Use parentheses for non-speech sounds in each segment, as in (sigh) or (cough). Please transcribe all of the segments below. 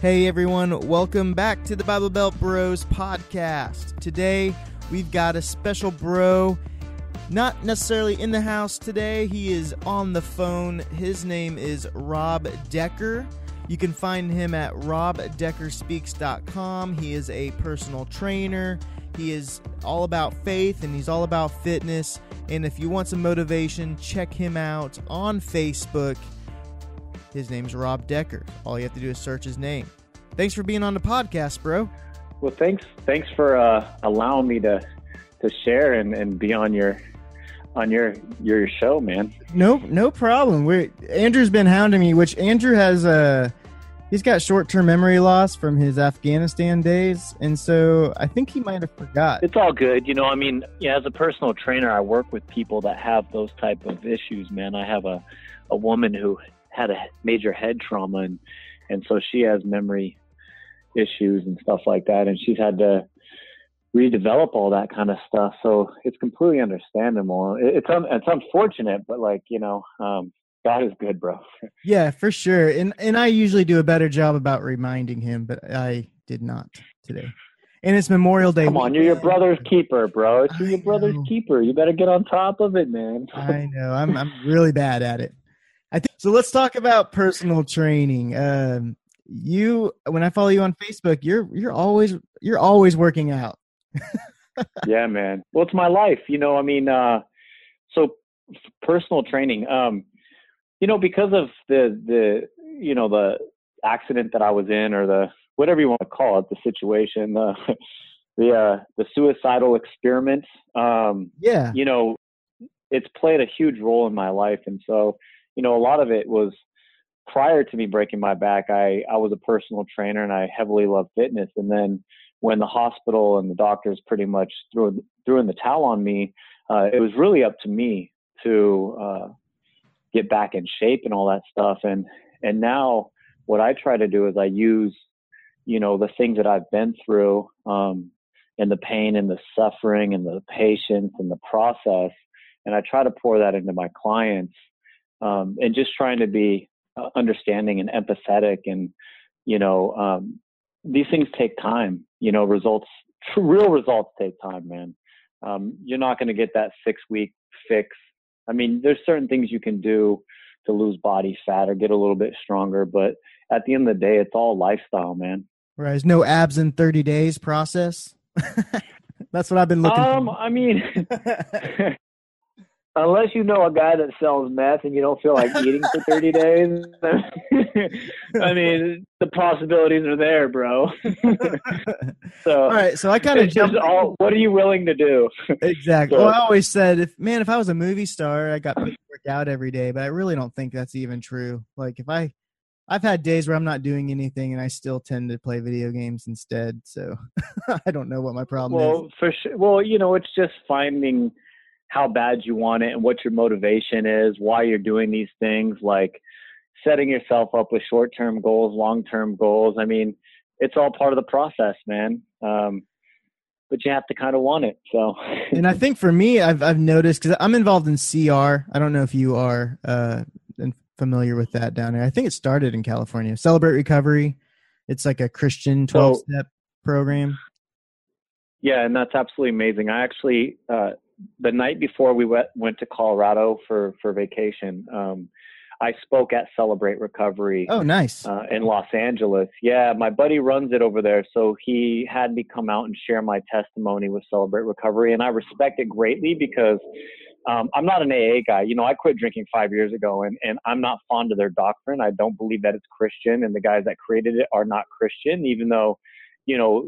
Hey everyone, welcome back to the Bible Belt Bros podcast. Today we've got a special bro, not necessarily in the house today, he is on the phone. His name is Rob Decker. You can find him at robdeckerspeaks.com. He is a personal trainer. He is all about faith and he's all about fitness. And if you want some motivation, check him out on Facebook. His name's Rob Decker. All you have to do is search his name. Thanks for being on the podcast, bro. Well, thanks. Thanks for uh, allowing me to to share and, and be on your on your your show, man. No, no problem. We Andrew's been hounding me, which Andrew has uh he's got short term memory loss from his Afghanistan days, and so I think he might have forgot. It's all good, you know. I mean, yeah, as a personal trainer, I work with people that have those type of issues. Man, I have a a woman who had a major head trauma and and so she has memory issues and stuff like that and she's had to redevelop all that kind of stuff so it's completely understandable it's un, it's unfortunate but like you know um, God is good, bro. (laughs) yeah, for sure. And and I usually do a better job about reminding him, but I did not today. And it's Memorial Day. Come on, you're your brother's keeper, bro. It's you're your brother's keeper. You better get on top of it, man. I know. I'm I'm really bad at it. I think so. Let's talk about personal training. Um, you, when I follow you on Facebook, you're you're always you're always working out. (laughs) yeah, man. Well, it's my life. You know, I mean, uh, so personal training. Um, you know, because of the the you know the accident that I was in, or the whatever you want to call it, the situation, the (laughs) the uh, the suicidal experiment. Um, yeah. You know, it's played a huge role in my life, and so you know, a lot of it was prior to me breaking my back. I I was a personal trainer, and I heavily loved fitness, and then when the hospital and the doctors pretty much threw threw in the towel on me, uh, it was really up to me to uh, get back in shape and all that stuff. And and now what I try to do is I use, you know, the things that I've been through, um, and the pain and the suffering and the patience and the process, and I try to pour that into my clients, um, and just trying to be uh, understanding and empathetic and you know um, these things take time you know results real results take time man um, you're not going to get that six week fix I mean, there's certain things you can do to lose body fat or get a little bit stronger, but at the end of the day, it's all lifestyle, man. Right. There's no abs in 30 days process. (laughs) That's what I've been looking um, for. I mean, (laughs) (laughs) unless you know a guy that sells meth and you don't feel like eating for 30 days, (laughs) I mean, the possibilities are there, bro. (laughs) so, all right. So I kind of jumped. All, what are you willing to do? exactly. So, well, I always said, if man, if I was a movie star, I got to work out every day, but I really don't think that's even true. Like if I, I've had days where I'm not doing anything and I still tend to play video games instead. So (laughs) I don't know what my problem well, is. for sure. Well, you know, it's just finding how bad you want it and what your motivation is, why you're doing these things, like setting yourself up with short term goals, long term goals. I mean, it's all part of the process, man. Um, but you have to kind of want it. So, (laughs) and I think for me, I've I've noticed because I'm involved in CR. I don't know if you are uh, familiar with that down there. I think it started in California. Celebrate Recovery. It's like a Christian 12 step so, program. Yeah, and that's absolutely amazing. I actually uh, the night before we went, went to Colorado for, for vacation, um, I spoke at Celebrate Recovery. Oh, nice. Uh, in Los Angeles. Yeah, my buddy runs it over there. So he had me come out and share my testimony with Celebrate Recovery. And I respect it greatly because um, I'm not an AA guy. You know, I quit drinking five years ago and, and I'm not fond of their doctrine. I don't believe that it's Christian. And the guys that created it are not Christian, even though, you know,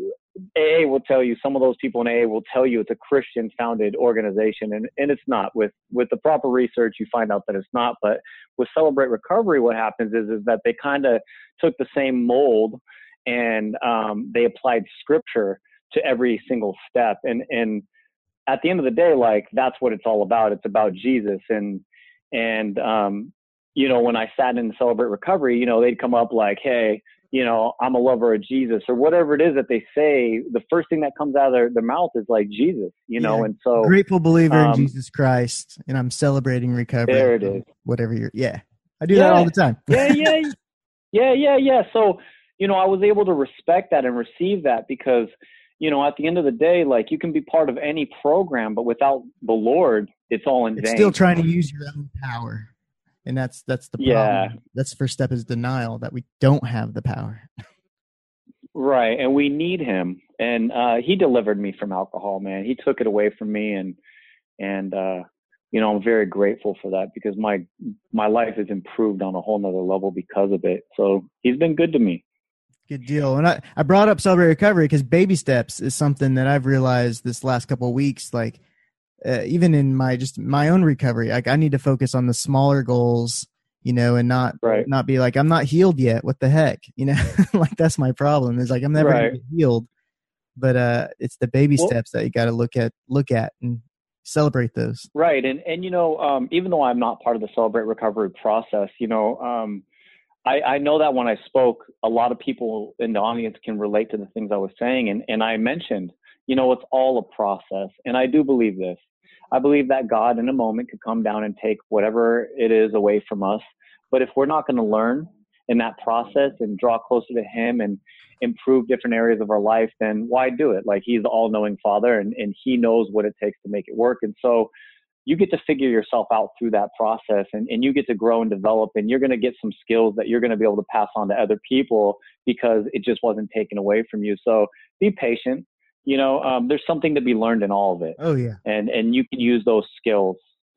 AA will tell you, some of those people in AA will tell you it's a Christian founded organization, and, and it's not. With with the proper research, you find out that it's not. But with Celebrate Recovery, what happens is is that they kind of took the same mold and um, they applied scripture to every single step. And and at the end of the day, like that's what it's all about. It's about Jesus. And and um, you know, when I sat in Celebrate Recovery, you know, they'd come up like, hey, you know, I'm a lover of Jesus or whatever it is that they say, the first thing that comes out of their, their mouth is like Jesus, you know, yeah. and so grateful believer um, in Jesus Christ and I'm celebrating recovery. There it is. Whatever you're, yeah, I do yeah. that all the time. yeah, (laughs) yeah, yeah, yeah, yeah. So, you know, I was able to respect that and receive that because, you know, at the end of the day, like you can be part of any program, but without the Lord, it's all in it's vain. Still trying to use your own power, and that's that's the problem. Yeah. That's the first step is denial that we don't have the power. Right, and we need him, and uh, he delivered me from alcohol, man. He took it away from me, and and uh, you know I'm very grateful for that because my my life has improved on a whole nother level because of it. So he's been good to me. Good deal. And I, I brought up celebrate recovery because baby steps is something that I've realized this last couple of weeks. Like uh, even in my just my own recovery, like I need to focus on the smaller goals, you know, and not right. not be like I'm not healed yet. What the heck, you know? (laughs) like that's my problem. Is like I'm never Right. healed. But uh, it's the baby Well- steps that you got to look at, look at, and celebrate those. Right, and and you know, um, even though I'm not part of the Celebrate Recovery process, you know, um, I, I know that when I spoke, a lot of people in the audience can relate to the things I was saying, and and I mentioned, you know, it's all a process, and I do believe this. I believe that God, in a moment, could come down and take whatever it is away from us, but if we're not going to learn in that process and draw closer to Him and improve different areas of our life, then why do it? Like He's the all-knowing Father, and and He knows what it takes to make it work, and so you get to figure yourself out through that process and, and you get to grow and develop and you're going to get some skills that you're going to be able to pass on to other people because it just wasn't taken away from you so be patient you know um, there's something to be learned in all of it Oh yeah. and and you can use those skills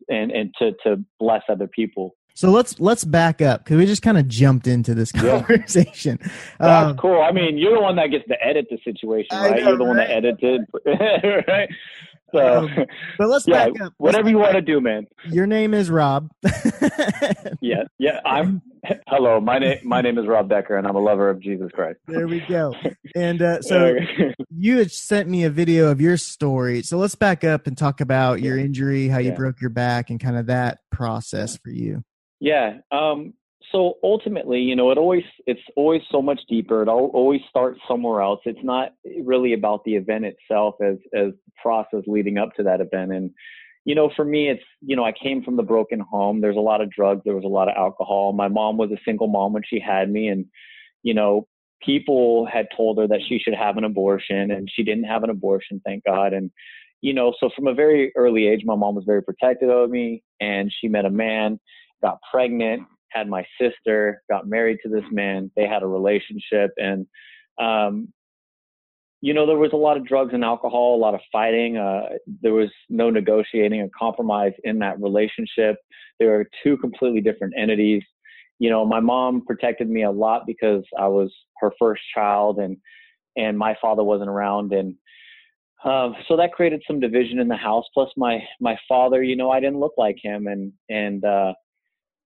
and and to to bless other people So let's let's back up because we just kind of jumped into this Yeah. conversation. that's Um, cool i mean you're the one that gets to edit the situation right know, you're the one that right? edited (laughs) right so Um, (laughs) but let's yeah back up. whatever you want to do man Your name is Rob. (laughs) yeah yeah i'm (laughs) hello my name my name is rob decker and i'm a lover of jesus christ there we go. And uh, so you had sent me a video of your story. So let's back up and talk about your injury, how you Yeah. broke your back, and kind of that process for you. Yeah. Um, so ultimately, you know, it always it's always so much deeper. It always starts somewhere else. It's not really about the event itself as as the process leading up to that event. And you know, for me, it's you know, I came from the broken home. There's a lot of drugs. There was a lot of alcohol. My mom was a single mom when she had me, and you know, people had told her that she should have an abortion, and she didn't have an abortion, thank God. And you know, so from a very early age, my mom was very protective of me, and she met a man, got pregnant, had my sister, got married to this man. They had a relationship, and um, you know, there was a lot of drugs and alcohol, a lot of fighting. Uh, there was no negotiating and compromise in that relationship. They were two completely different entities. You know, my mom protected me a lot because I was her first child, and and my father wasn't around, and um, so that created some division in the house. Plus, my my father, you know, I didn't look like him, and and uh,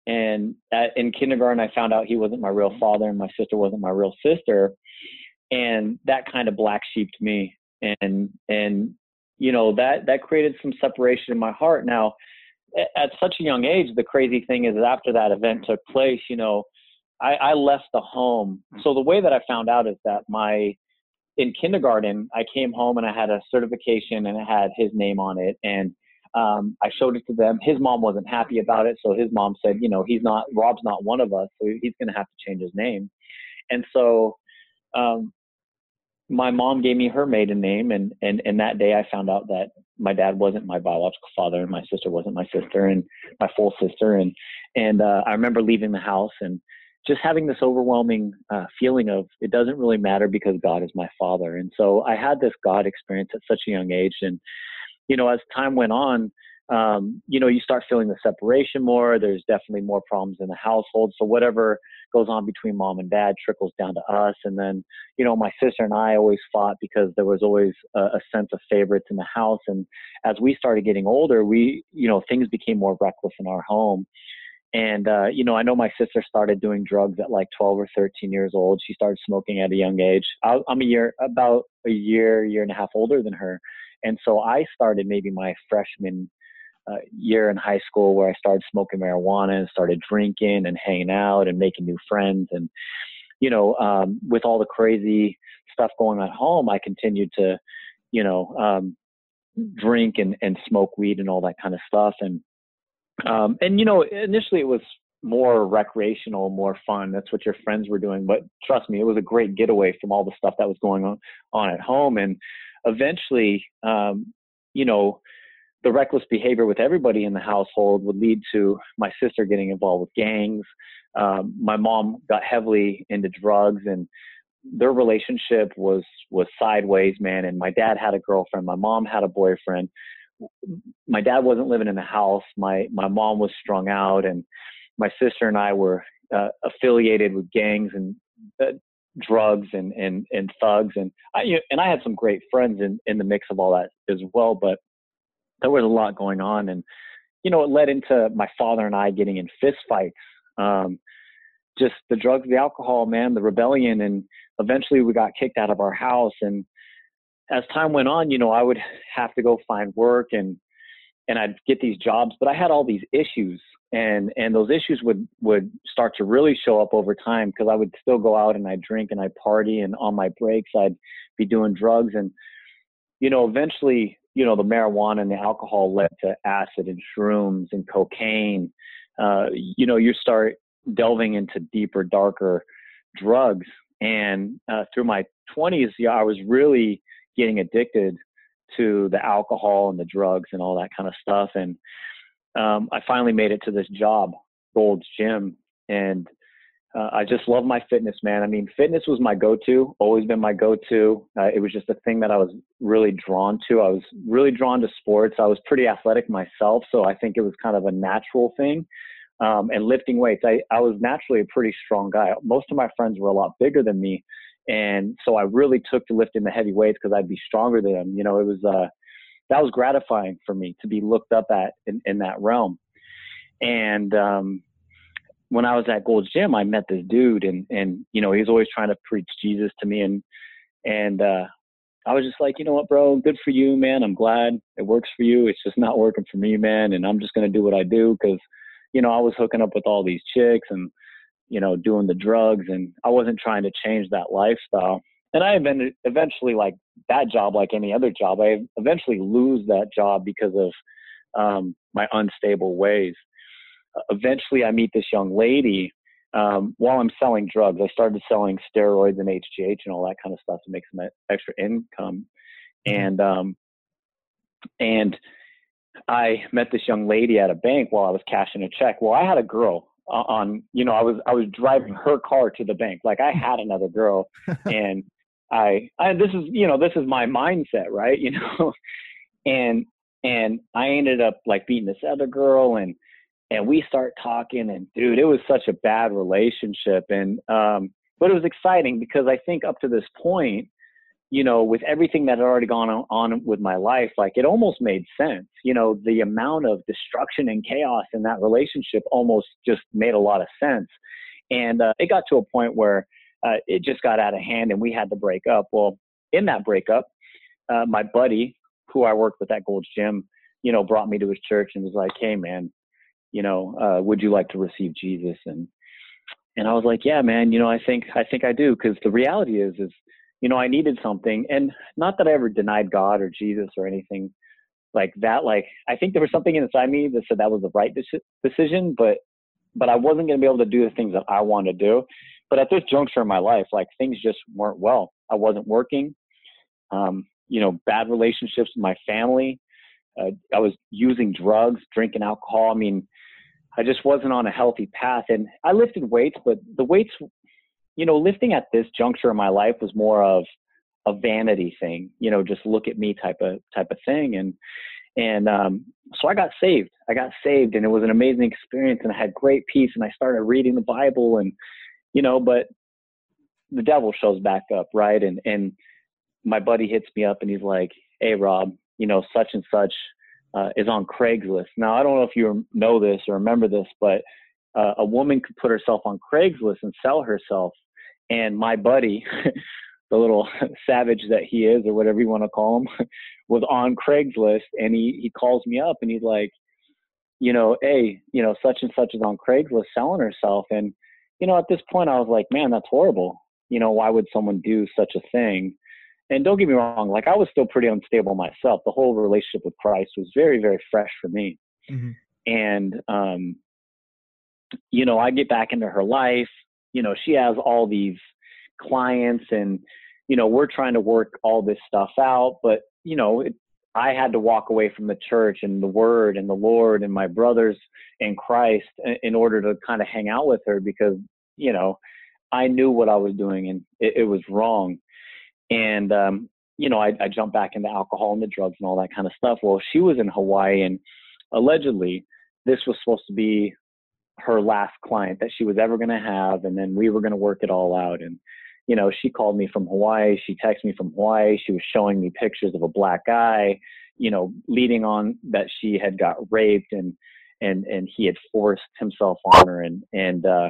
and at, in kindergarten, I found out he wasn't my real father, and my sister wasn't my real sister, and that kind of black sheeped me, and and you know that that created some separation in my heart. Now, at such a young age, the crazy thing is after that event took place, you know, I, I left the home. So the way that I found out is that my in kindergarten, I came home and I had a certification and it had his name on it. And um, I showed it to them. His mom wasn't happy about it. So his mom said, you know, he's not, Rob's not one of us. So he's going to have to change his name. And so um, my mom gave me her maiden name. And, and, and that day I found out that my dad wasn't my biological father and my sister wasn't my sister and my full sister. And, and uh, I remember leaving the house and just having this overwhelming uh, feeling of it doesn't really matter because God is my father. And so I had this God experience at such a young age. And, you know, as time went on, um, you know, you start feeling the separation more. There's definitely more problems in the household. So whatever goes on between mom and dad trickles down to us. And then, you know, my sister and I always fought because there was always a, a sense of favorites in the house. And as we started getting older, we, you know, things became more reckless in our home. And, uh, you know, I know my sister started doing drugs at like 12 or 13 years old. She started smoking at a young age. I, I'm a year, about a year, year and a half older than her. And so I started maybe my freshman uh, year in high school where I started smoking marijuana and started drinking and hanging out and making new friends. And, you know, um, with all the crazy stuff going on at home, I continued to, you know, um, drink and, and smoke weed and all that kind of stuff. And, um, and you know, initially it was more recreational, more fun. That's what your friends were doing. But trust me, it was a great getaway from all the stuff that was going on on at home. And eventually, um, you know, the reckless behavior with everybody in the household would lead to my sister getting involved with gangs. Um, my mom got heavily into drugs, and their relationship was was sideways, man. And my dad had a girlfriend. My mom had a boyfriend. My dad wasn't living in the house. My my mom was strung out, and my sister and I were uh, affiliated with gangs and uh, drugs and and and thugs. And I you know, and I had some great friends in in the mix of all that as well. But there was a lot going on, and you know, it led into my father and I getting in fist fights. Um, just the drugs, the alcohol, man, the rebellion, and eventually we got kicked out of our house. And as time went on, you know, I would have to go find work and and I'd get these jobs, but I had all these issues and and those issues would would start to really show up over time because I would still go out and I'd drink and I'd party and on my breaks I'd be doing drugs and you know eventually you know the marijuana and the alcohol led to acid and shrooms and cocaine uh, you know you start delving into deeper, darker drugs. And uh, through my 20s, yeah, I was really getting addicted to the alcohol and the drugs and all that kind of stuff. And um, I finally made it to this job, Gold's Gym, and uh, I just love my fitness, man. I mean, fitness was my go-to, always been my go-to. Uh, it was just a thing that I was really drawn to. I was really drawn to sports. I was pretty athletic myself, so I think it was kind of a natural thing um, and lifting weights. I, I was naturally a pretty strong guy. Most of my friends were a lot bigger than me. And so I really took to lifting the heavy weights because I'd be stronger than them. You know, it was, uh, that was gratifying for me to be looked up at in, in that realm. And, um, when I was at Gold's Gym, I met this dude and, and, you know, he was always trying to preach Jesus to me. And, and, uh, I was just like, you know what, bro, good for you, man. I'm glad it works for you. It's just not working for me, man. And I'm just to do what I do because you know, I was hooking up with all these chicks and, you know, doing the drugs and I wasn't trying to change that lifestyle. And I eventually like that job, like any other job, I eventually lose that job because of um, my unstable ways. Uh, eventually, I meet this young lady um, while I'm selling drugs. I started selling steroids and HGH and all that kind of stuff to make some extra income. Mm-hmm. And um, and I met this young lady at a bank while I was cashing a check. Well, I had a girl on, you know, I was I was driving her car to the bank. Like I (laughs) had another girl, (laughs) and I, I this is you know this is my mindset, right? (laughs) You know, and and I ended up like beating this other girl, and and we start talking, and dude, it was such a bad relationship, and um, but it was exciting because I think up to this point you know, with everything that had already gone on with my life, like it almost made sense. You know, the amount of destruction and chaos in that relationship almost just made a lot of sense. And uh, it got to a point where uh, it just got out of hand and we had to break up. Well, in that breakup, uh, my buddy, who I worked with at Gold's Gym, you know, brought me to his church and was like, "Hey, man, you know, uh, would you like to receive Jesus?" And and I was like, "Yeah, man, you know, I think I think I do." Because the reality is, is you know, I needed something. And not that I ever denied God or Jesus or anything like that. Like, I think there was something inside me that said that was the right decision, but, but I wasn't going to be able to do the things that I wanted to do. But at this juncture in my life, like things just weren't well. I wasn't working. Um, you know, bad relationships with my family. Uh, I was using drugs, drinking alcohol. I mean, I just wasn't on a healthy path. And I lifted weights, but the weights you know, lifting at this juncture in my life was more of a vanity thing, you know, just look at me type of type of thing. And and um, so I got saved. I got saved, and it was an amazing experience, and I had great peace. And I started reading the Bible, and you know, but the devil shows back up, right? And and my buddy hits me up, and he's like, "Hey, Rob, you know, such and such uh, is on Craigslist." Now I don't know if you know this or remember this, but uh, a woman could put herself on Craigslist and sell herself and my buddy, (laughs) the little (laughs) savage that he is, or whatever you want to call him, (laughs) was on Craigslist, and he he calls me up and he's like, you know, hey, you know, such and such is on Craigslist selling herself, and you know, at this point, I was like, man, that's horrible. You know, why would someone do such a thing? And don't get me wrong, like I was still pretty unstable myself. The whole relationship with Christ was very, very fresh for me. Mm-hmm. And um, you know, I get back into her life. You know, she has all these clients and, you know, we're trying to work all this stuff out. But, you know, it, I had to walk away from the church and the word and the Lord and my brothers in Christ in order to kind of hang out with her because, you know, I knew what I was doing and it, it was wrong. And, um, you know, I, I jumped back into alcohol and the drugs and all that kind of stuff. Well, she was in Hawaii and allegedly this was supposed to be her last client that she was ever going to have. And then we were going to work it all out. And, you know, she called me from Hawaii. She texted me from Hawaii. She was showing me pictures of a black guy, you know, leading on that she had got raped and, and, and he had forced himself on her. And, and, uh,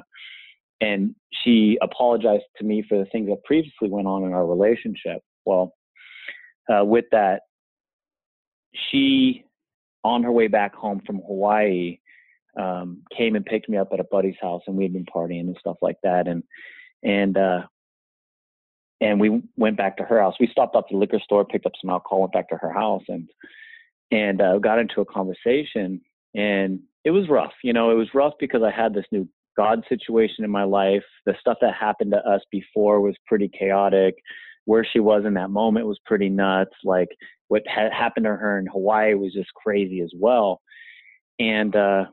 and she apologized to me for the things that previously went on in our relationship. Well, uh, with that, she, on her way back home from Hawaii, um, came and picked me up at a buddy's house, and we had been partying and stuff like that, and and uh, and we went back to her house. We stopped at the liquor store, picked up some alcohol, went back to her house, and and uh, got into a conversation, and it was rough. You know, it was rough because I had this new God situation in my life. The stuff that happened to us before was pretty chaotic. Where she was in that moment was pretty nuts. Like what had happened to her in Hawaii was just crazy as well. And uh,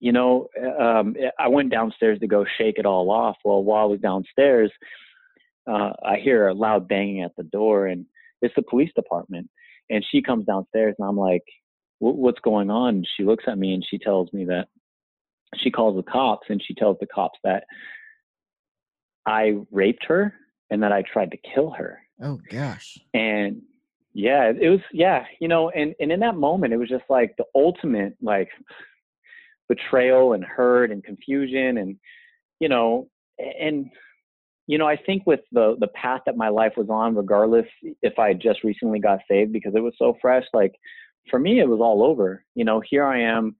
you know, um, I went downstairs to go shake it all off. Well, while I was downstairs, uh, I hear a loud banging at the door, and it's the police department. And she comes downstairs, and I'm like, "What's going on?" She looks at me, and she tells me that she calls the cops, and she tells the cops that I raped her and that I tried to kill her. Oh gosh. And yeah, it was yeah, you know, and and in that moment, it was just like the ultimate like betrayal and hurt and confusion and you know and you know i think with the the path that my life was on regardless if i just recently got saved because it was so fresh like for me it was all over. You know here i am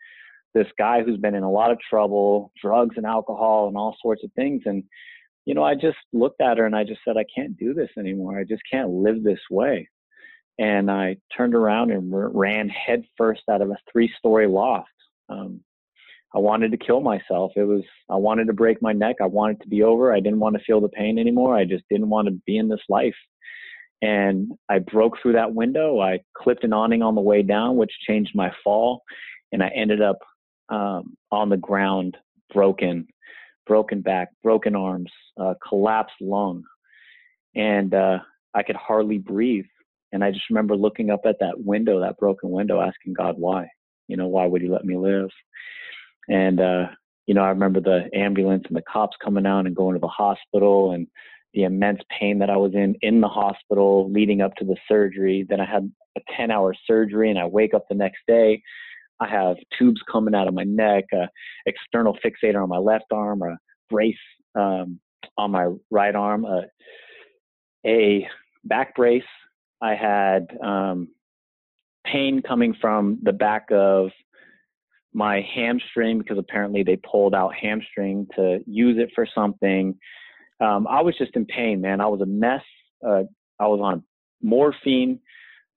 this guy who's been in a lot of trouble drugs and alcohol and all sorts of things. And you know i just looked at her and i just said i can't do this anymore. I just can't live this way. And i turned around and ran headfirst out of a three story loft. Um, I wanted to kill myself. It was I wanted to break my neck. I wanted to be over. I didn't want to feel the pain anymore. I just didn't want to be in this life. And I broke through that window. I clipped an awning on the way down, which changed my fall, and I ended up um, on the ground, broken, broken back, broken arms, uh, collapsed lung, and uh, I could hardly breathe. And I just remember looking up at that window, that broken window, asking God why. You know, why would He let me live? And, uh, you know, I remember the ambulance and the cops coming out and going to the hospital and the immense pain that I was in in the hospital leading up to the surgery. Then I had a 10 hour surgery and I wake up the next day. I have tubes coming out of my neck, a external fixator on my left arm, a brace um, on my right arm, a, a back brace. I had um, pain coming from the back of my hamstring because apparently they pulled out hamstring to use it for something. Um, I was just in pain, man. I was a mess. Uh, I was on morphine.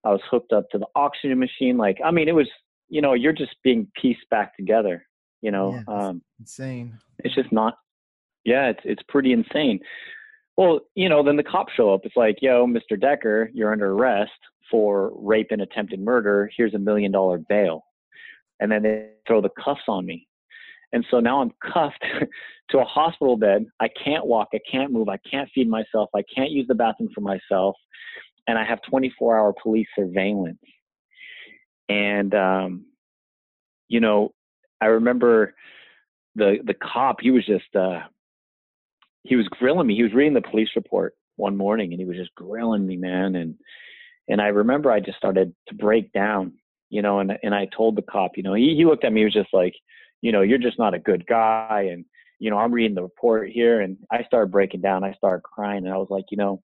I was hooked up to the oxygen machine. Like, I mean, it was, you know, you're just being pieced back together. You know, yeah, um, insane. It's just not. Yeah, it's it's pretty insane. Well, you know, then the cops show up. It's like, yo, Mr. Decker, you're under arrest for rape and attempted murder. Here's a million dollar bail and then they throw the cuffs on me. And so now I'm cuffed (laughs) to a hospital bed. I can't walk. I can't move. I can't feed myself. I can't use the bathroom for myself. And I have 24 hour police surveillance. And, um, you know, I remember the, the cop, he was just, uh, he was grilling me. He was reading the police report one morning and he was just grilling me, man. And, and I remember I just started to break down you know, and and I told the cop, you know, he he looked at me, he was just like, you know, you're just not a good guy, and you know, I'm reading the report here, and I started breaking down, I started crying, and I was like, you know,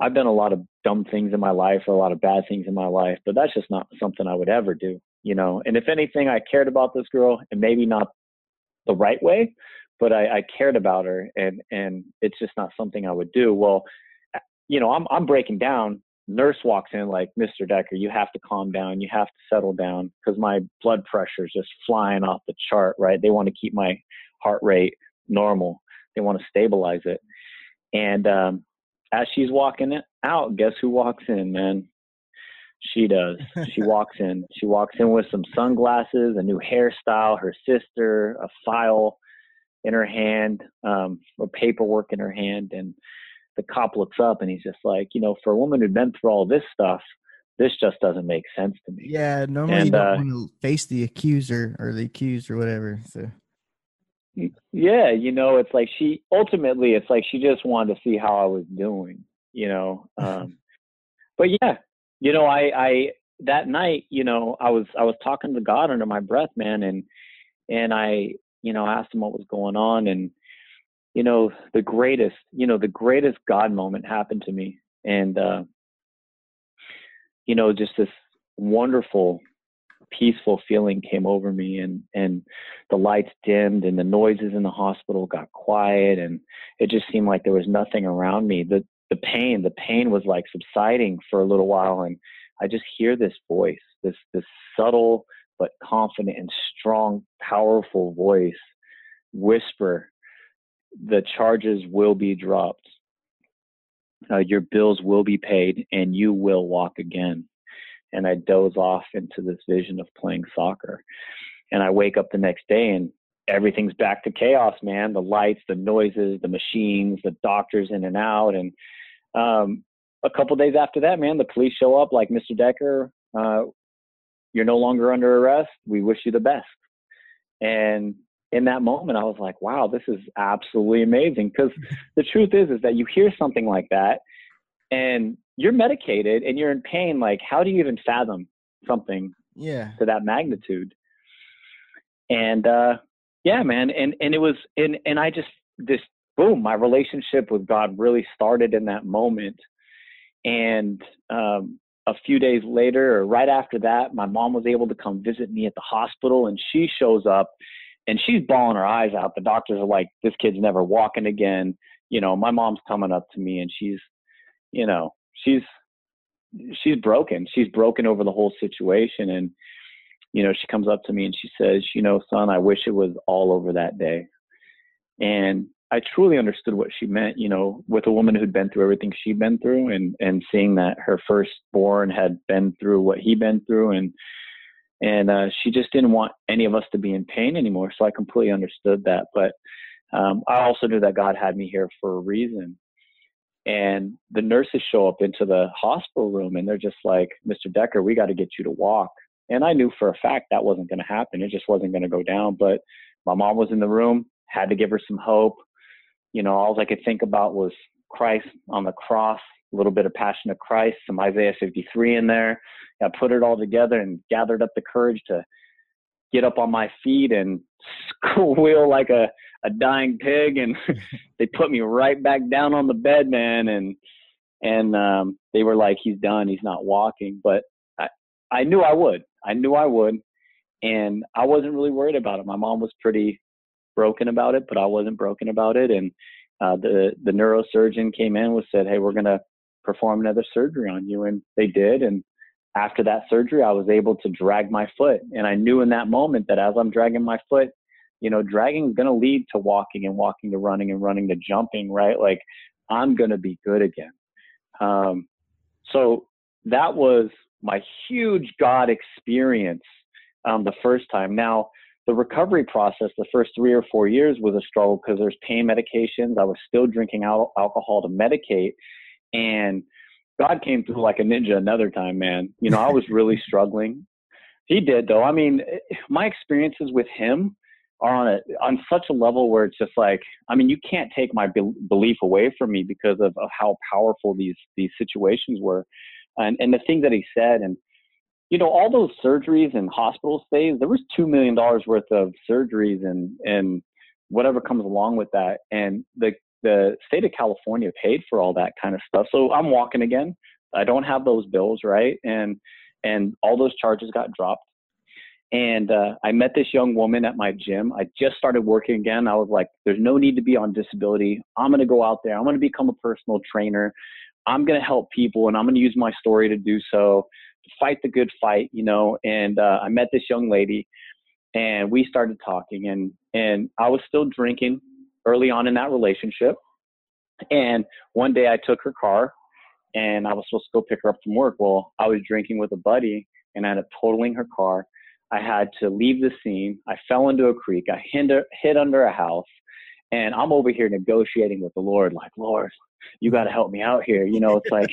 I've done a lot of dumb things in my life, or a lot of bad things in my life, but that's just not something I would ever do, you know. And if anything, I cared about this girl, and maybe not the right way, but I, I cared about her, and and it's just not something I would do. Well, you know, I'm I'm breaking down nurse walks in like, Mr. Decker, you have to calm down. You have to settle down because my blood pressure is just flying off the chart, right? They want to keep my heart rate normal. They want to stabilize it. And um, as she's walking out, guess who walks in, man? She does. (laughs) She walks in. She walks in with some sunglasses, a new hairstyle, her sister, a file in her hand, um, or paperwork in her hand, and the cop looks up and he's just like, you know, for a woman who'd been through all this stuff, this just doesn't make sense to me. Yeah, normally and, you don't uh, want to face the accuser or the accused or whatever. So yeah, you know, it's like she ultimately it's like she just wanted to see how I was doing, you know. Um (laughs) but yeah, you know, I I that night, you know, I was I was talking to God under my breath, man, and and I, you know, asked him what was going on and you know, the greatest, you know, the greatest God moment happened to me. And, uh, you know, just this wonderful, peaceful feeling came over me and, and the lights dimmed and the noises in the hospital got quiet and it just seemed like there was nothing around me. The, the pain, the pain was like subsiding for a little while. And I just hear this voice, this, this subtle, but confident and strong, powerful voice whisper the charges will be dropped. Uh, your bills will be paid and you will walk again. And I doze off into this vision of playing soccer. And I wake up the next day and everything's back to chaos, man. The lights, the noises, the machines, the doctors in and out. And um, a couple days after that, man, the police show up like, Mr. Decker, uh, you're no longer under arrest. We wish you the best. And in that moment, I was like, wow, this is absolutely amazing. Because the truth is, is that you hear something like that and you're medicated and you're in pain. Like, how do you even fathom something yeah. to that magnitude? And, uh, yeah, man. And, and it was, and, and I just, this, boom, my relationship with God really started in that moment. And, um, a few days later or right after that, my mom was able to come visit me at the hospital and she shows up and she's bawling her eyes out. The doctors are like, this kid's never walking again. You know, my mom's coming up to me and she's, you know, she's, she's broken. She's broken over the whole situation. And, you know, she comes up to me and she says, you know, son, I wish it was all over that day. And I truly understood what she meant, you know, with a woman who'd been through everything she'd been through and, and seeing that her firstborn had been through what he'd been through and, and uh, she just didn't want any of us to be in pain anymore. So I completely understood that. But um, I also knew that God had me here for a reason. And the nurses show up into the hospital room and they're just like, Mr. Decker, we got to get you to walk. And I knew for a fact that wasn't going to happen. It just wasn't going to go down. But my mom was in the room, had to give her some hope. You know, all I could think about was Christ on the cross a little bit of Passion of Christ, some Isaiah 53 in there. I put it all together and gathered up the courage to get up on my feet and (laughs) squeal like a, a dying pig. And (laughs) they put me right back down on the bed, man. And, and, um, they were like, he's done. He's not walking, but I, I knew I would, I knew I would. And I wasn't really worried about it. My mom was pretty broken about it, but I wasn't broken about it. And, uh, the, the neurosurgeon came in and said, Hey, we're going to perform another surgery on you. And they did. And after that surgery, I was able to drag my foot. And I knew in that moment that as I'm dragging my foot, you know, dragging is going to lead to walking and walking to running and running to jumping, right? Like I'm going to be good again. Um, so that was my huge God experience um, the first time. Now, the recovery process, the first three or four years was a struggle because there's pain medications. I was still drinking al- alcohol to medicate. And God came through like a ninja another time, man. You know, I was really (laughs) struggling. He did though. I mean, my experiences with him are on a on such a level where it's just like, I mean, you can't take my be- belief away from me because of, of how powerful these these situations were, and and the things that he said, and you know, all those surgeries and hospital stays. There was two million dollars worth of surgeries and and whatever comes along with that, and the the state of California paid for all that kind of stuff. So I'm walking again. I don't have those bills, right? And and all those charges got dropped. And uh, I met this young woman at my gym. I just started working again. I was like, "There's no need to be on disability. I'm going to go out there. I'm going to become a personal trainer. I'm going to help people and I'm going to use my story to do so, fight the good fight, you know. And uh, I met this young lady and we started talking and, and I was still drinking early on in that relationship. And one day I took her car and I was supposed to go pick her up from work. Well, I was drinking with a buddy and I ended up totaling her car. I had to leave the scene. I fell into a creek. I hit under a house. And I'm over here negotiating with the Lord, like, Lord, you got to help me out here. You know, it's like,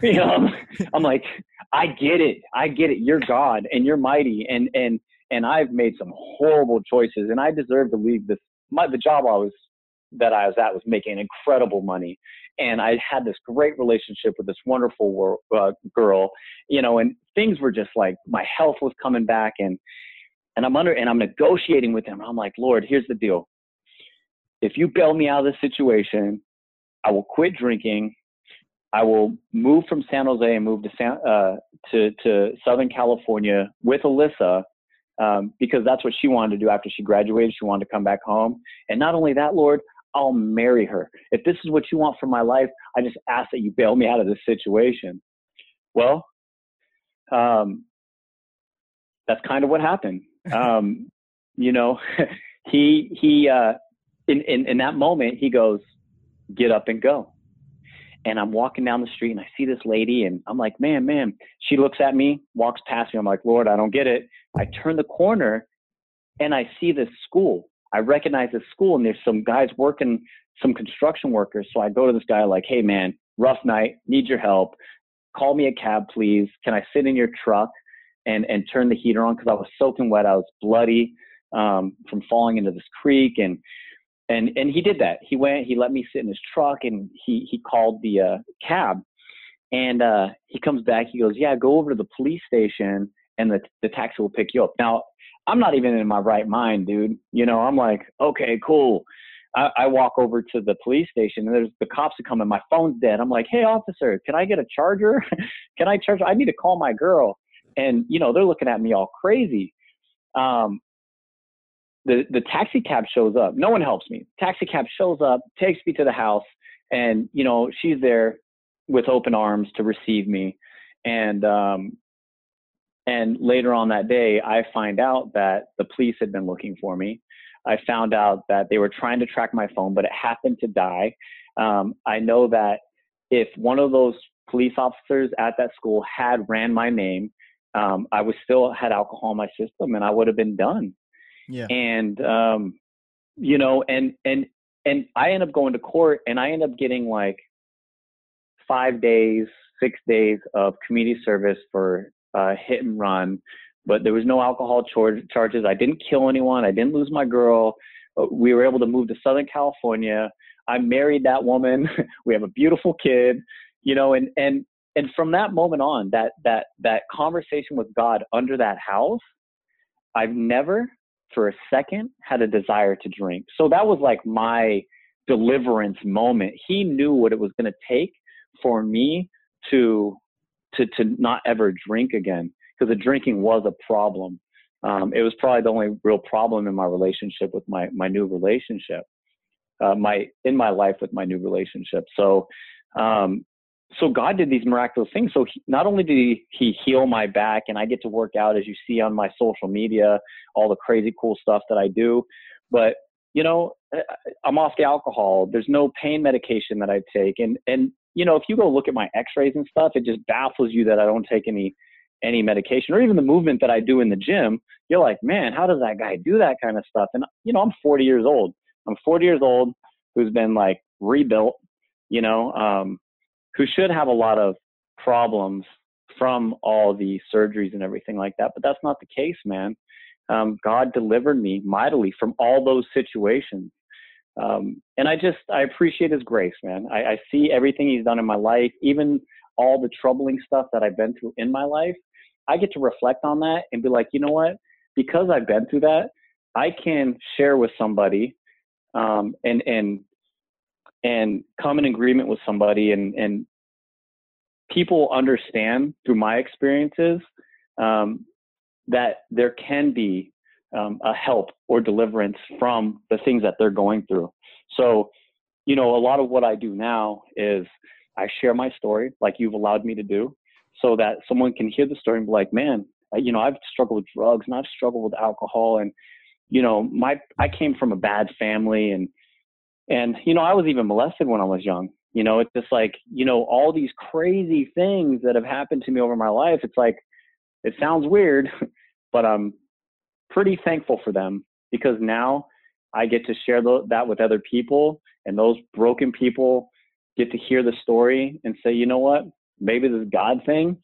(laughs) you know, I'm, I'm like, I get it. I get it. You're God and you're mighty. And, and, and I've made some horrible choices and I deserve to leave this, my, the job I was, that I was at was making incredible money. And I had this great relationship with this wonderful wor- uh, girl, you know, and things were just like, my health was coming back and, and I'm under, and I'm negotiating with him. I'm like, Lord, here's the deal. If you bail me out of this situation, I will quit drinking. I will move from San Jose and move to San, uh, to to Southern California with Alyssa um, because that's what she wanted to do after she graduated. She wanted to come back home, and not only that, Lord, I'll marry her. If this is what you want for my life, I just ask that you bail me out of this situation. Well, um, that's kind of what happened. (laughs) Um, you know, (laughs) he he uh, in, in in that moment he goes, get up and go. And I'm walking down the street and I see this lady and I'm like, man, man. She looks at me, walks past me. I'm like, Lord, I don't get it. I turn the corner and I see this school. I recognize this school and there's some guys working, some construction workers. So I go to this guy like, hey, man, rough night, need your help. Call me a cab, please. Can I sit in your truck and, and turn the heater on? Because I was soaking wet. I was bloody um, from falling into this creek. And and and he did that. He went. He let me sit in his truck, and he he called the uh, cab, and uh, he comes back. He goes, "Yeah, go over to the police station, and the the taxi will pick you up." Now, I'm not even in my right mind, dude. You know, I'm like, okay, cool. I, I walk over to the police station, and there's the cops are coming. My phone's dead. I'm like, hey, officer, can I get a charger? (laughs) can I charge? I need to call my girl. And you know, they're looking at me all crazy. Um, the the taxi cab shows up. No one helps me. Taxi cab shows up, takes me to the house, and you know she's there with open arms to receive me. And um, and later on that day, I find out that the police had been looking for me. I found out that they were trying to track my phone, but it happened to die. Um, I know that if one of those police officers at that school had ran my name, um, I was still had alcohol in my system, and I would have been done. Yeah. And um, you know, and and and I end up going to court, and I end up getting like five days, six days of community service for uh, hit and run. But there was no alcohol char- charges. I didn't kill anyone. I didn't lose my girl. We were able to move to Southern California. I married that woman. (laughs) we have a beautiful kid. You know, and and and from that moment on, that that that conversation with God under that house, I've never for a second had a desire to drink. So that was like my deliverance moment. He knew what it was going to take for me to to to not ever drink again because the drinking was a problem. Um, it was probably the only real problem in my relationship with my my new relationship, uh, my in my life with my new relationship. So um, so God did these miraculous things. So he, not only did he, he heal my back and I get to work out as you see on my social media, all the crazy cool stuff that I do, but you know, I'm off the alcohol. There's no pain medication that I take. And, and, you know, if you go look at my x-rays and stuff, it just baffles you that I don't take any, any medication or even the movement that I do in the gym. You're like, man, how does that guy do that kind of stuff? And, you know, I'm 40 years old. I'm 40 years old who's been like rebuilt, you know, um, who should have a lot of problems from all the surgeries and everything like that. But that's not the case, man. Um, God delivered me mightily from all those situations. Um, and I just, I appreciate his grace, man. I, I see everything he's done in my life, even all the troubling stuff that I've been through in my life. I get to reflect on that and be like, you know what? Because I've been through that, I can share with somebody um, and, and and come in agreement with somebody and and people understand through my experiences um, that there can be um, a help or deliverance from the things that they're going through. So, you know, a lot of what I do now is I share my story like you've allowed me to do so that someone can hear the story and be like, man, you know, I've struggled with drugs and I've struggled with alcohol and, you know, my, I came from a bad family and, and, you know, I was even molested when I was young. You know, it's just like, you know, all these crazy things that have happened to me over my life. It's like, it sounds weird, (laughs) but I'm pretty thankful for them because now I get to share that with other people and those broken people get to hear the story and say, you know what, maybe this God thing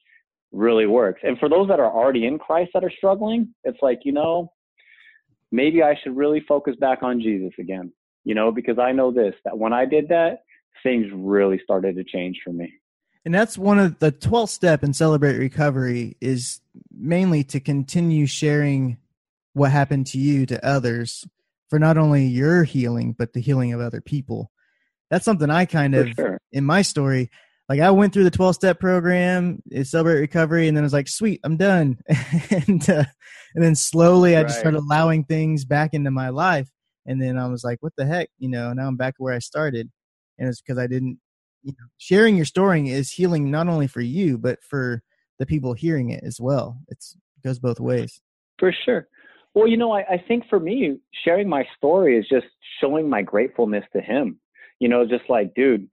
really works. And for those that are already in Christ that are struggling, it's like, you know, maybe I should really focus back on Jesus again, you know, because I know this, that when I did that, things really started to change for me. And that's one of the 12th step in Celebrate Recovery is mainly to continue sharing what happened to you to others for not only your healing, but the healing of other people. That's something I kind of, sure. in my story, like I went through the 12 step program, Celebrate Recovery, and then I was like, sweet, I'm done. (laughs) and, uh, and then slowly I just started allowing things back into my life. And then I was like, what the heck? You know, now I'm back where I started. And it's because I didn't you know, sharing your story is healing not only for you but for the people hearing it as well. It's it goes both ways. For sure. Well, you know, I, I think for me, sharing my story is just showing my gratefulness to Him. You know, just like, dude,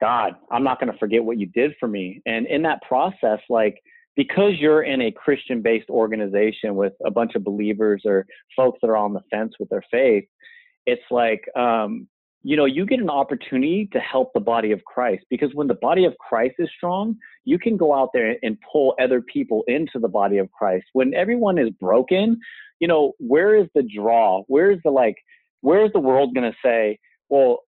God, I'm not going to forget what you did for me. And in that process, like, because you're in a Christian based organization with a bunch of believers or folks that are on the fence with their faith, it's like um, you know, you get an opportunity to help the body of Christ because when the body of Christ is strong, you can go out there and pull other people into the body of Christ. When everyone is broken, you know, where is the draw? Where's the like, where's the world going to say, well,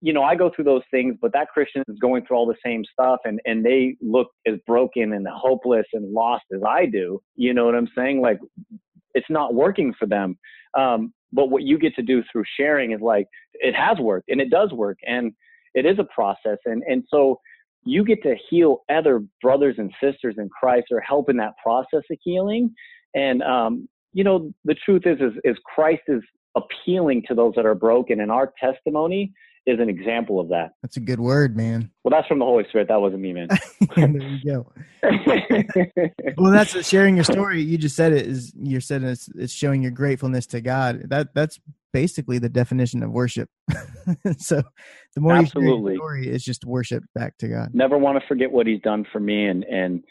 you know, I go through those things, but that Christian is going through all the same stuff and, and they look as broken and hopeless and lost as I do. You know what I'm saying? Like, it's not working for them. Um, but what you get to do through sharing is like it has worked and it does work and it is a process and and so you get to heal other brothers and sisters in Christ or help in that process of healing and um, you know the truth is, is is Christ is appealing to those that are broken and our testimony is an example of that. That's a good word, man. Well, that's from the Holy Spirit. That wasn't me, man. (laughs) there you go. (laughs) well, that's sharing your story. You just said it is. You're saying it's, it's showing your gratefulness to God. That that's basically the definition of worship. (laughs) so, the more Absolutely. you story, it's just worship back to God. Never want to forget what He's done for me, and and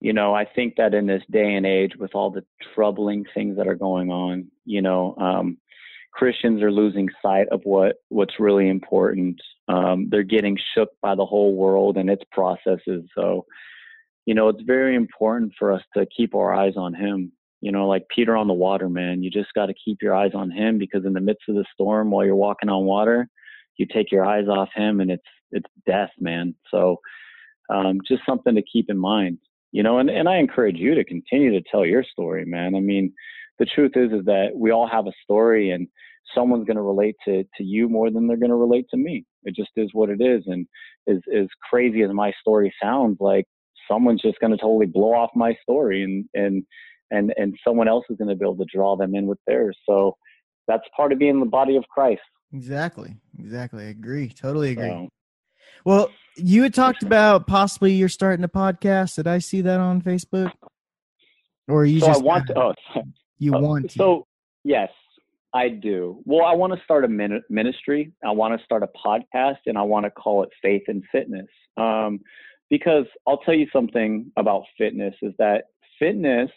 you know, I think that in this day and age, with all the troubling things that are going on, you know, um, Christians are losing sight of what what's really important. Um, they're getting shook by the whole world and its processes. So, you know, it's very important for us to keep our eyes on Him. You know, like Peter on the water, man. You just got to keep your eyes on Him because in the midst of the storm, while you're walking on water, you take your eyes off Him, and it's it's death, man. So, um, just something to keep in mind. You know, and and I encourage you to continue to tell your story, man. I mean the truth is is that we all have a story and someone's going to relate to to you more than they're going to relate to me. It just is what it is. And as as crazy as my story sounds like someone's just going to totally blow off my story and and and and someone else is going to be able to draw them in with theirs. So that's part of being the body of christ. Exactly. Exactly. I agree. Totally agree. So, well you had talked about possibly you're starting a podcast. Did i see that on facebook? Or you so just I want to, oh, (laughs) you uh, want to. So yes, I do. Well, I want to start a ministry. I want to start a podcast, and I want to call it Faith and Fitness. Um, because I'll tell you something about fitness is that fitness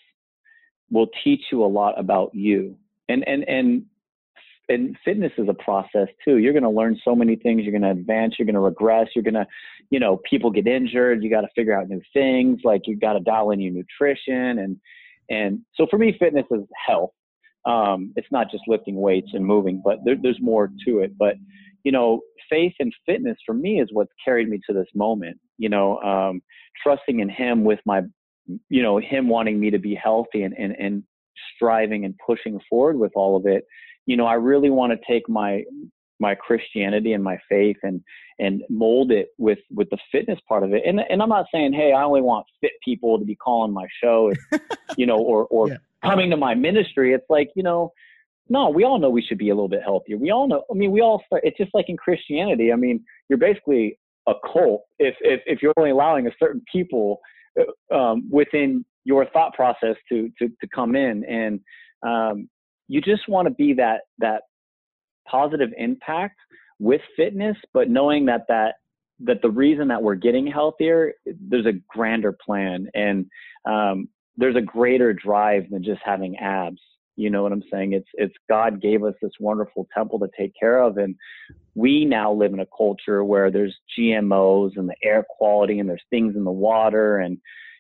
will teach you a lot about you, and and and and fitness is a process too. You're going to learn so many things. You're going to advance. You're going to regress. You're going to, you know, people get injured. You got to figure out new things. Like you got to dial in your nutrition and and so for me, fitness is health. Um, it's not just lifting weights and moving, but there, there's more to it. But you know, faith and fitness for me is what's carried me to this moment. You know, um, trusting in Him with my, you know, Him wanting me to be healthy and and and striving and pushing forward with all of it. You know, I really want to take my my Christianity and my faith and and mold it with with the fitness part of it. And and I'm not saying, hey, I only want fit people to be calling my show, (laughs) you know, or or yeah. coming to my ministry. It's like, you know, no, we all know we should be a little bit healthier. We all know. I mean, we all start. It's just like in Christianity. I mean, you're basically a cult if if, if you're only allowing a certain people uh, um, within your thought process to to to come in and um, you just want to be that that positive impact with fitness but knowing that that that the reason that we're getting healthier there's a grander plan and um, there's a greater drive than just having abs. You know what i'm saying? It's it's god gave us this wonderful temple to take care of and we now live in a culture where there's gmos and the air quality and there's things in the water and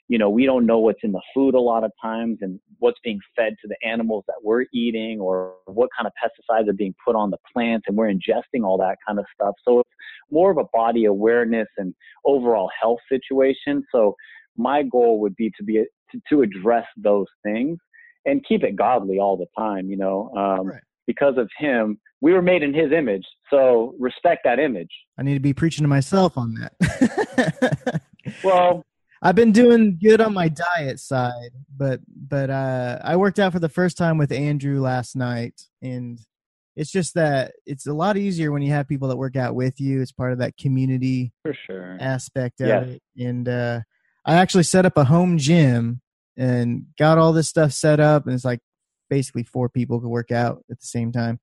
you know, we don't know what's in the food a lot of times and what's being fed to the animals that we're eating or what kind of pesticides are being put on the plants and we're ingesting all that kind of stuff. So it's more of a body awareness and overall health situation. So my goal would be to be to, to address those things and keep it godly all the time, you know. Um, right. Because of him, we were made in his image. So respect that image. I need to be preaching to myself on that. (laughs) well, I've been doing good on my diet side, but but uh, I worked out for the first time with Andrew last night, and it's just that it's a lot easier when you have people that work out with you. It's part of that community for sure aspect of yes. it, and uh, I actually set up a home gym and got all this stuff set up, and it's like basically four people could work out at the same time.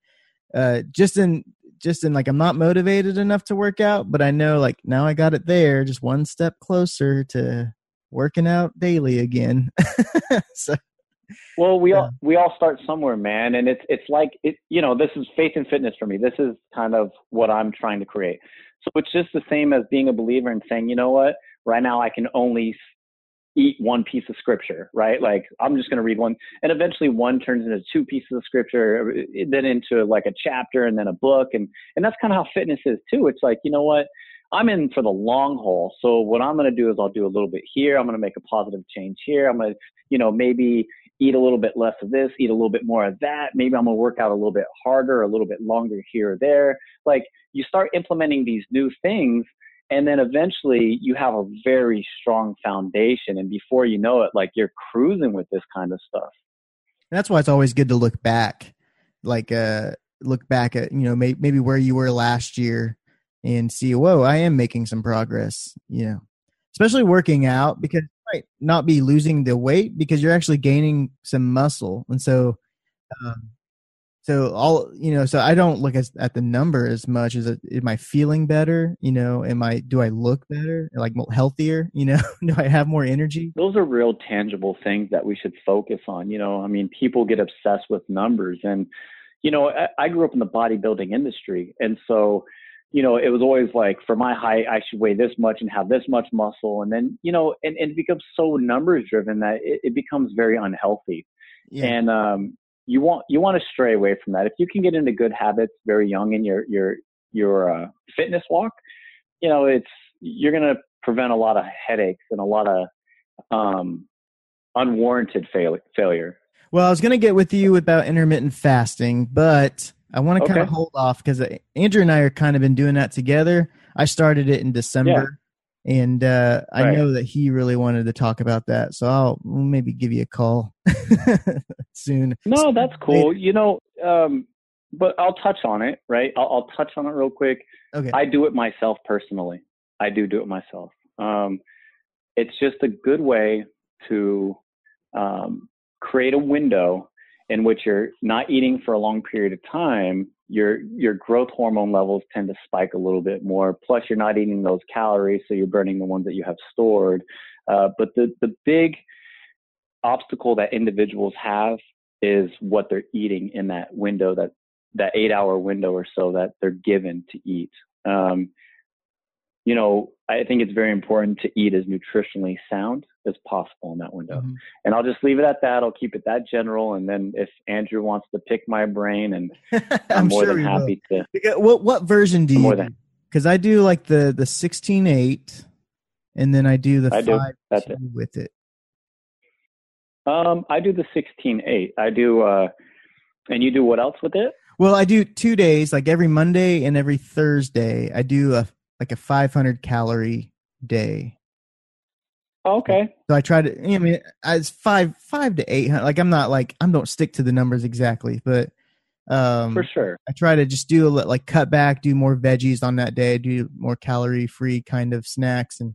Uh, just in just in like I'm not motivated enough to work out, but I know like now I got it there, just one step closer to working out daily again. (laughs) so well, we all we all start somewhere, man, and it's it's like it. You know, this is faith and fitness for me. This is kind of what I'm trying to create. So it's just the same as being a believer and saying, you know what, right now I can only eat one piece of scripture, right? Like I'm just going to read one, and eventually one turns into two pieces of scripture, uh, then into like a chapter, and then a book, and and that's kind of how fitness is too. It's like you know what, I'm in for the long haul. So what I'm going to do is I'll do a little bit here. I'm going to make a positive change here. I'm going to, you know, maybe eat a little bit less of this, eat a little bit more of that. Maybe I'm going to work out a little bit harder, a little bit longer here or there. Like you start implementing these new things and then eventually you have a very strong foundation and before you know it like you're cruising with this kind of stuff. That's why it's always good to look back like uh look back at you know may- maybe where you were last year and see whoa i am making some progress you know. Especially working out because you might not be losing the weight because you're actually gaining some muscle. And so um, so all you know so i don't look at, at the number as much as am i feeling better? You know am i do i look better? Like healthier? (laughs) You know do i have more energy? Those are real tangible things that we should focus on you know? I mean people get obsessed with numbers and you know i, I grew up in the bodybuilding industry. And so you know it was always like for my height i should weigh this much and have this much muscle. And then you know and, and it becomes so numbers driven that it, it becomes very unhealthy. Yeah. and um you want you want to stray away from that. If you can get into good habits very young in your your your uh, fitness walk, you know it's you're going to prevent a lot of headaches and a lot of um, unwarranted fail- failure. Well, I was going to get with you about intermittent fasting, but I want to okay. kind of hold off because uh, Andrew and I are kind of been doing that together. I started it in December and uh, I right. know that he really wanted to talk about that, so I'll maybe give you a call (laughs) soon. No, that's cool. Later. You know, um, but I'll touch on it, right? I'll, I'll, touch on it real quick. Okay. I do it myself personally. I do do it myself. Um, it's just a good way to um, create a window in which you're not eating for a long period of time your your growth hormone levels tend to spike a little bit more. Plus, you're not eating those calories, so you're burning the ones that you have stored. Uh, but the the big obstacle that individuals have is what they're eating in that window that that eight hour window or so that they're given to eat. Um, you know, I think it's very important to eat as nutritionally sound as possible in that window. Mm-hmm. And I'll just leave it at that. I'll keep it that general. And then if Andrew wants to pick my brain, and (laughs) I'm, I'm more sure than happy will. to. What what version do you? Because I do like the the sixteen eight, and then I do the I five do. It. with it. Um, I do the sixteen eight. I do. uh And you do what else with it? Well, I do two days, like every Monday and every Thursday. I do a like a 500 calorie day. Okay. So I try to. I mean, as five five to eight hundred. Like I'm not like I don't stick to the numbers exactly, but Um, For sure. I try to just do a, li- like cut back, do more veggies on that day, do more calorie free kind of snacks, and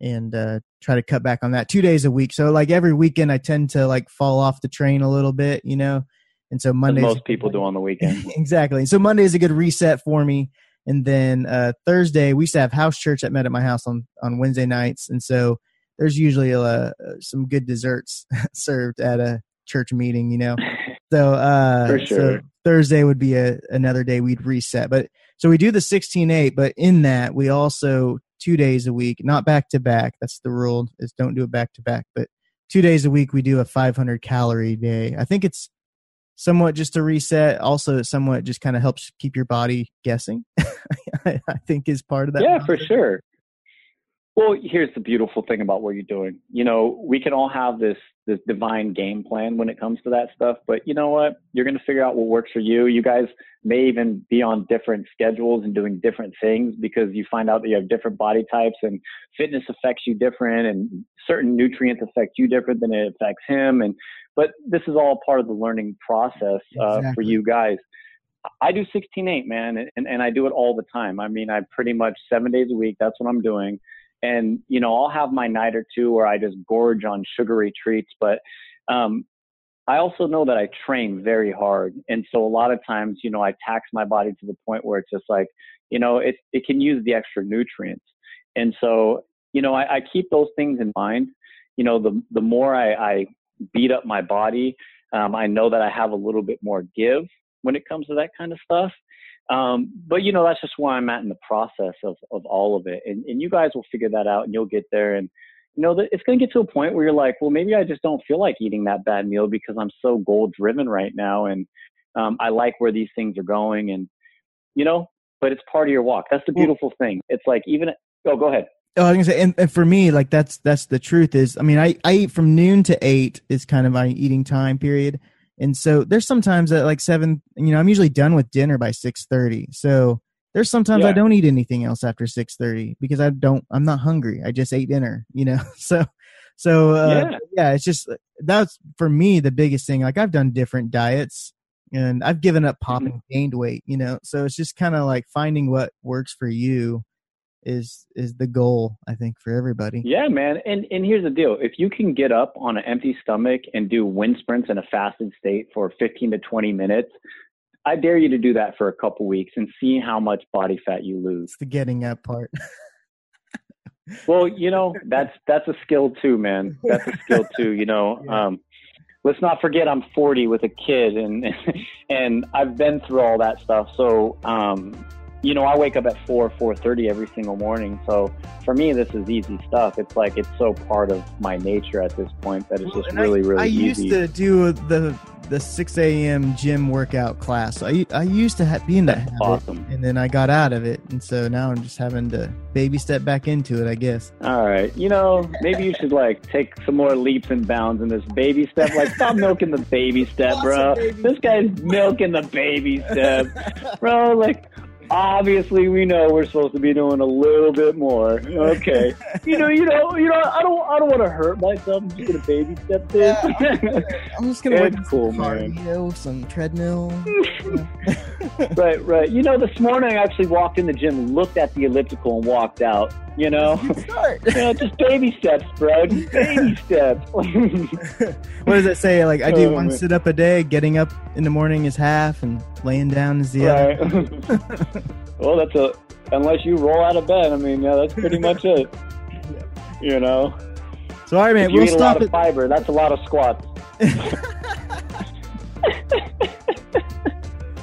and uh, try to cut back on that two days a week. So like every weekend, I tend to like fall off the train a little bit, you know. And so As Mondays, most people do on the weekend. (laughs) exactly. So Monday is a good reset for me. And then uh, Thursday, we used to have house church that met at my house on on Wednesday nights, and so there's usually uh, some good desserts (laughs) served at a church meeting, you know. (laughs) So uh For so. Thursday would be a, another day we'd reset. But so we do the 16-8, but in that we also two days a week, not back to back. That's the rule is don't do it back to back, but two days a week we do a 500 calorie day. I think it's somewhat just a reset. Also, somewhat just kind of helps keep your body guessing. I (laughs) I think is part of that. yeah, for sure. Well, here's the beautiful thing about what you're doing. You know, we can all have this this divine game plan when it comes to that stuff, but you know what? You're going to figure out what works for you. You guys may even be on different schedules and doing different things because you find out that you have different body types and fitness affects you different and certain nutrients affect you different than it affects him and but this is all part of the learning process uh, for you guys. I do 16-8, man, and, and I do it all the time. I mean, I pretty much seven days a week. That's what I'm doing. And, you know, I'll have my night or two where I just gorge on sugary treats. But um, I also know that I train very hard. And so a lot of times, you know, I tax my body to the point where it's just like, you know, it, it can use the extra nutrients. And so, you know, I, I keep those things in mind. You know, the, the more I, I beat up my body, um, I know that I have a little bit more give when it comes to that kind of stuff. Um, but you know, that's just where I'm at in the process of, of all of it. And, and you guys will figure that out and you'll get there. And you know, that it's going to get to a point where you're like, well, maybe I just don't feel like eating that bad meal because I'm so goal driven right now. And, um, I like where these things are going and, you know, but it's part of your walk. That's the beautiful thing. It's like, even, oh, go ahead. Oh, I was gonna say, and, and for me, like that's that's the truth. Is I mean, I I eat from noon to eight is kind of my eating time period, and so there's sometimes at like seven. You know, I'm usually done with dinner by six thirty. So there's sometimes I don't eat anything else after six thirty because I don't. I'm not hungry. I just ate dinner. You know, (laughs) so so uh, Yeah. yeah, it's just that's for me the biggest thing. Like I've done different diets. And I've given up pop Mm-hmm. and gained weight, you know. So it's just kind of like finding what works for you is is the goal i think for everybody Yeah, man. And and here's the deal: if you can get up on an empty stomach and do wind sprints in a fasted state for 15 to 20 minutes, I dare you to do that for a couple weeks and see how much body fat you lose. it's the getting up part (laughs) Well, you know, that's that's a skill too, man. That's a skill (laughs) too. You know, Yeah. um, let's not forget I'm 40 with a kid, and (laughs) and I've been through all that stuff. So, um, you know, I wake up at four 4:30 every single morning. So for me, this is easy stuff. It's like it's so part of my nature at this point that it's just and really, really i easy. used to do the the 6 a.m gym workout class i, I used to ha- be in that That's habit awesome. and then i got out of it and so now i'm just having to baby step back into it i guess All right, you know, maybe you should like take some more leaps and bounds in this baby step. Like, stop (laughs) milking the baby step, bro. Baby This guy's milking the baby step, (laughs) bro. Like, obviously, we know we're supposed to be doing a little bit more. Okay, (laughs) you know, you know, you know. I don't, I don't want to hurt myself. I'm just gonna baby step this. (laughs) i'm just gonna It's on cool, some man. cardio some treadmill (laughs) right, right. You know, this morning I actually walked in the gym, looked at the elliptical, and walked out. You know. start You know, just baby steps, bro. Just baby steps. what does it say like i oh, do Oh, one man. sit up a day getting up in the morning is half and laying down is the other well, that's a unless you roll out of bed. I mean, yeah, that's pretty much it. (laughs) You know, so all right man if you we'll eat a lot stop of fiber, that's a lot of squats. (laughs)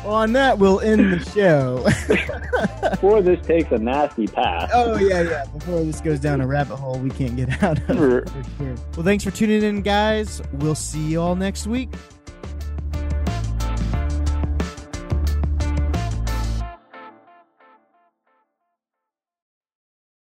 well, on that we'll end the show (laughs) Before this takes a nasty path. Oh yeah, yeah. Before this goes down a rabbit hole we can't get out of. Well, thanks for tuning in, guys. We'll see you all next week.